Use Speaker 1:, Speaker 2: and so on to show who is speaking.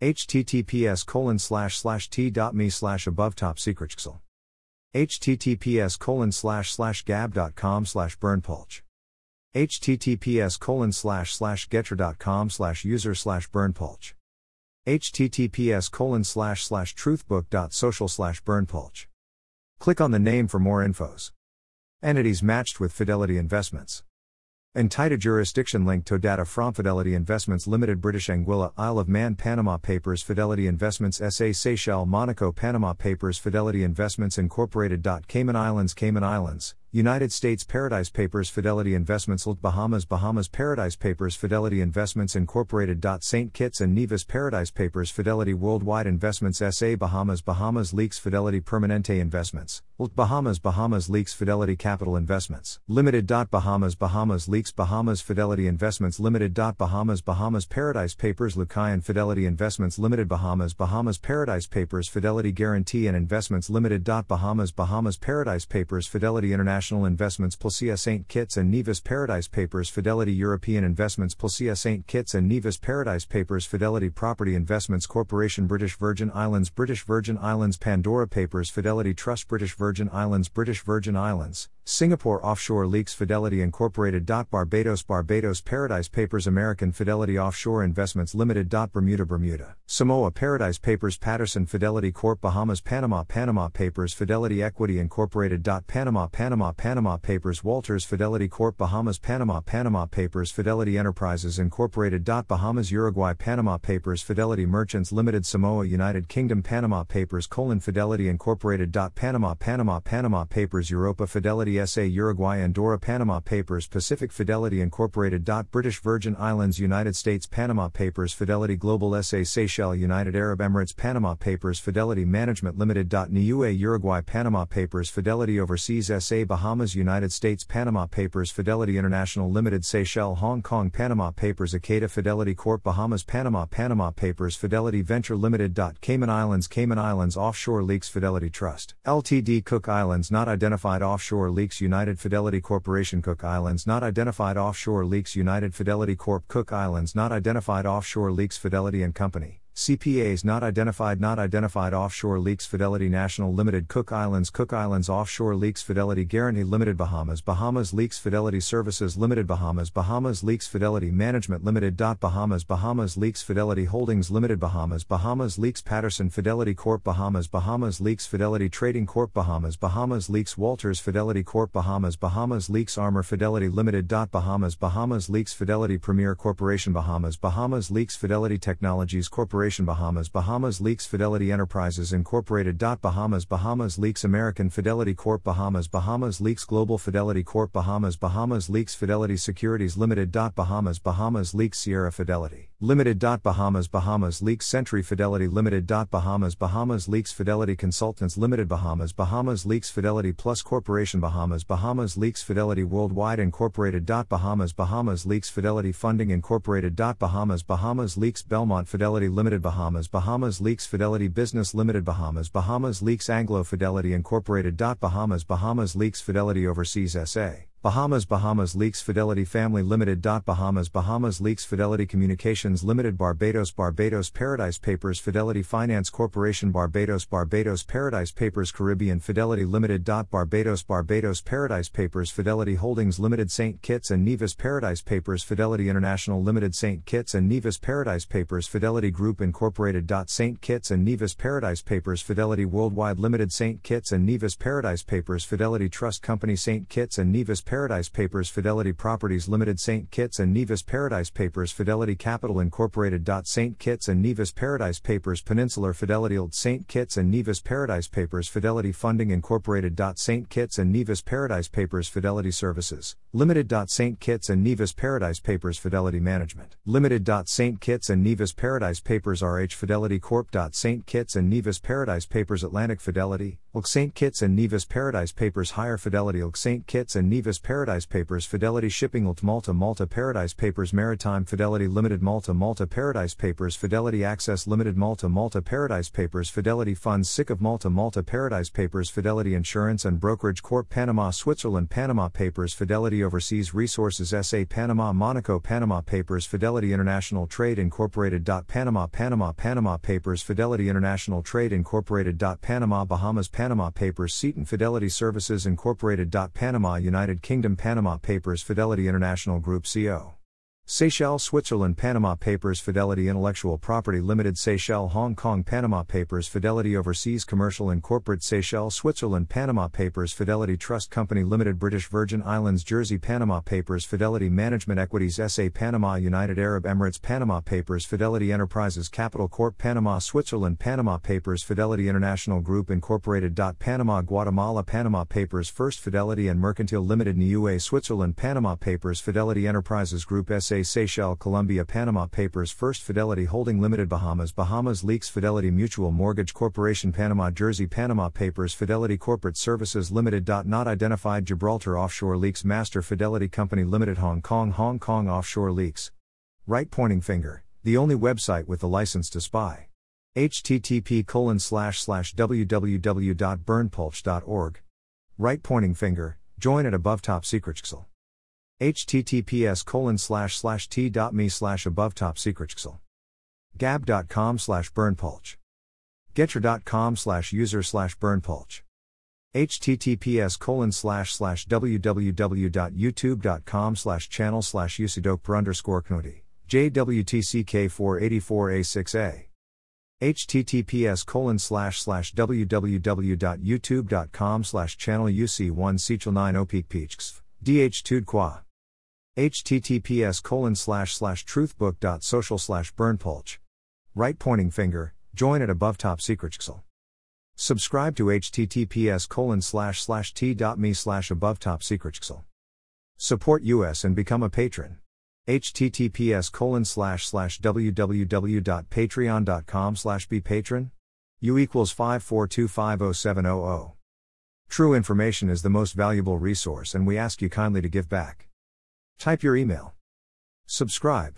Speaker 1: Https colon slash slash t.me slash above top secret https colon slash slash gab.com slash berndpulch https colon slash slash getter.com slash user slash berndpulch https colon slash slash truthbook.social slash berndpulch click on the name for more infos. Entities matched with fidelity investments Entita jurisdiction link to data from Fidelity Investments Limited British Anguilla Isle of Man Panama Papers Fidelity Investments SA Seychelles Monaco Panama Papers Fidelity Investments Incorporated. Cayman Islands Cayman Islands United States Paradise Papers Fidelity Investments LT Bahamas Bahamas Paradise Papers Fidelity Investments Incorporated. St. Kitts and Nevis Paradise Papers Fidelity Worldwide Investments SA Bahamas Bahamas Leaks Fidelity Permanente Investments LT Bahamas Bahamas Leaks Fidelity Capital Investments Limited. Bahamas Bahamas Leaks Bahamas Fidelity Investments Limited. Bahamas Bahamas Paradise Papers Lucayan Fidelity Investments Limited Bahamas Bahamas Paradise Papers Fidelity Guarantee and Investments Limited. Bahamas Bahamas Paradise Papers Fidelity International International Investments Placia St. Kitts and Nevis Paradise Papers Fidelity European Investments Placia St. Kitts and Nevis Paradise Papers Fidelity Property Investments Corporation British Virgin Islands British Virgin Islands Pandora Papers Fidelity Trust British Virgin Islands British Virgin Islands Singapore Offshore Leaks Fidelity Incorporated. Barbados Barbados Paradise Papers. American Fidelity Offshore Investments Limited. Bermuda Bermuda. Samoa Paradise Papers. Patterson Fidelity Corp. Bahamas Panama Panama Papers. Fidelity Equity Incorporated. Panama Panama Panama Papers. Walters Fidelity Corp. Bahamas Panama Panama Papers. Fidelity Enterprises Incorporated. Bahamas Uruguay Panama Papers. Fidelity Merchants Limited. Samoa United Kingdom Panama Papers. Colon Fidelity Incorporated. Panama Panama Panama Papers. Europa Fidelity SA Uruguay Andorra Panama Papers Pacific Fidelity Incorporated. British Virgin Islands United States Panama Papers Fidelity Global SA Seychelles United Arab Emirates Panama Papers Fidelity Management Limited. Niue Uruguay Panama Papers Fidelity Overseas SA Bahamas United States Panama Papers Fidelity International Limited Seychelles Hong Kong Panama Papers Akata Fidelity Corp Bahamas Panama Panama Papers Fidelity Venture Limited. Cayman Islands Cayman Islands Offshore Leaks Fidelity Trust Ltd Cook Islands Not Identified Offshore Leaks Leaks United Fidelity Corporation Cook Islands Not Identified Offshore Leaks United Fidelity Corp Cook Islands Not Identified Offshore Leaks Fidelity and Company CPAs not identified not identified offshore leaks. Fidelity National Limited Cook Islands Cook Islands offshore leaks. Fidelity Guarantee Limited Bahamas Bahamas Leaks. Fidelity Services Limited Bahamas Bahamas Leaks. Fidelity Management Limited. Bahamas Bahamas Leaks. Fidelity Holdings Limited Bahamas Bahamas Leaks. Patterson Fidelity Corp Bahamas Bahamas Leaks. Fidelity Trading Corp Bahamas Bahamas Leaks. Walters Fidelity Corp Bahamas Bahamas Leaks. Armor Fidelity Limited. Bahamas Bahamas Leaks. Fidelity Premier Corporation Bahamas Bahamas Leaks. Fidelity Technologies Corporation Corporation Bahamas Bahamas Leaks Fidelity Enterprises Incorporated. Bahamas Bahamas Leaks American Fidelity Corp Bahamas Bahamas Leaks Global Fidelity Corp Bahamas Bahamas Leaks Fidelity Securities Limited. Bahamas Bahamas Leaks Sierra Fidelity Limited. Bahamas Bahamas Leaks Century Fidelity Limited. Bahamas Bahamas Leaks Fidelity Consultants Limited. Bahamas Bahamas Leaks Fidelity Plus Corporation Bahamas Bahamas Leaks Fidelity Worldwide Incorporated. Bahamas Bahamas Leaks Fidelity Funding Incorporated. Bahamas Bahamas Leaks Belmont Fidelity Limited. Bahamas Bahamas Leaks Fidelity Business Limited Bahamas Bahamas Leaks Anglo Fidelity Incorporated. Bahamas Bahamas Leaks Fidelity Overseas SA Bahamas Bahamas Leaks Fidelity Family Limited. Bahamas Bahamas Leaks Fidelity Communications Limited Barbados Barbados Paradise Papers Fidelity Finance Corporation Barbados Barbados Paradise Papers Caribbean Fidelity Limited. Barbados Barbados Paradise Papers Fidelity Holdings Limited St. Kitts and Nevis Paradise Papers Fidelity International Limited St. Kitts and Nevis Paradise Papers Fidelity Group Incorporated. St. Kitts and Nevis Paradise Papers Fidelity Worldwide Limited St. Kitts and Nevis Paradise Papers Fidelity Trust Company St. Kitts and Nevis Paradise Papers Fidelity Properties Limited St. Kitts and Nevis Paradise Papers Fidelity Capital Incorporated. St. Kitts and Nevis Paradise Papers Peninsular Fidelity Old St. Kitts and Nevis Paradise Papers Fidelity Funding Incorporated. St. Kitts and Nevis Paradise Papers Fidelity Services Limited. St. Kitts and Nevis Paradise Papers Fidelity Management Limited. St. Kitts and Nevis Paradise Papers RH Fidelity Corp. St. Kitts and Nevis Paradise Papers Atlantic Fidelity Ilk St. Kitts and Nevis Paradise Papers Higher Fidelity Ilk St. Kitts and Nevis Paradise Papers Fidelity Shipping Ilk Malta Malta Paradise Papers Maritime Fidelity Limited Malta Malta Paradise Papers Fidelity Access Limited Malta Malta Paradise Papers Fidelity Funds SICAV Malta Malta Paradise Papers Fidelity Insurance and Brokerage Corp Panama Switzerland Panama Papers Fidelity Overseas Resources SA Panama Monaco Panama Papers Fidelity International Trade Incorporated. Panama Panama Panama Papers Fidelity International Trade Incorporated. Panama Bahamas Panama Papers Seton Fidelity Services Incorporated. Panama United Kingdom Panama Papers Fidelity International Group CO. Seychelles Switzerland Panama Papers Fidelity Intellectual Property Limited Seychelles Hong Kong Panama Papers Fidelity Overseas Commercial and Corporate Seychelles Switzerland Panama Papers Fidelity Trust Company Limited British Virgin Islands Jersey Panama Papers Fidelity Management Equities SA Panama United Arab Emirates Panama Papers Fidelity Enterprises Capital Corp Panama Switzerland Panama Papers Fidelity International Group Incorporated. Panama Guatemala Panama Papers First Fidelity and Mercantile Limited Niue Switzerland Panama Papers Fidelity Enterprises Group SA Seychelles Colombia Panama Papers First Fidelity Holding Limited Bahamas Bahamas Leaks Fidelity Mutual Mortgage Corporation Panama Jersey Panama Papers Fidelity Corporate Services Limited. Not identified Gibraltar Offshore Leaks Master Fidelity Company Limited Hong Kong Hong Kong Offshore Leaks Right pointing finger, the only website with the license to spy. http colon slash slash www.berndpulch.org. Right pointing finger, join at above top secret https colon slash slash t.me slash above top secret gab.com slash berndpulch getter.com slash user slash berndpulch https colon slash slash www.youtube.com slash channel slash usidok underscore knuti jwtck 484a6a https colon slash slash www.youtube.com slash channel uc1 sechel 9 opik peachksv dh tud qua https colon slash slash truthbook.social slash berndpulch. Right pointing finger, join at above top secret Subscribe to https colon slash slash t.me slash above top secret Support us and become a patron. https colon slash slash www.patreon.com slash be patron. U equals 542507000. True information is the most valuable resource and we ask you kindly to give back. Type your email. Subscribe.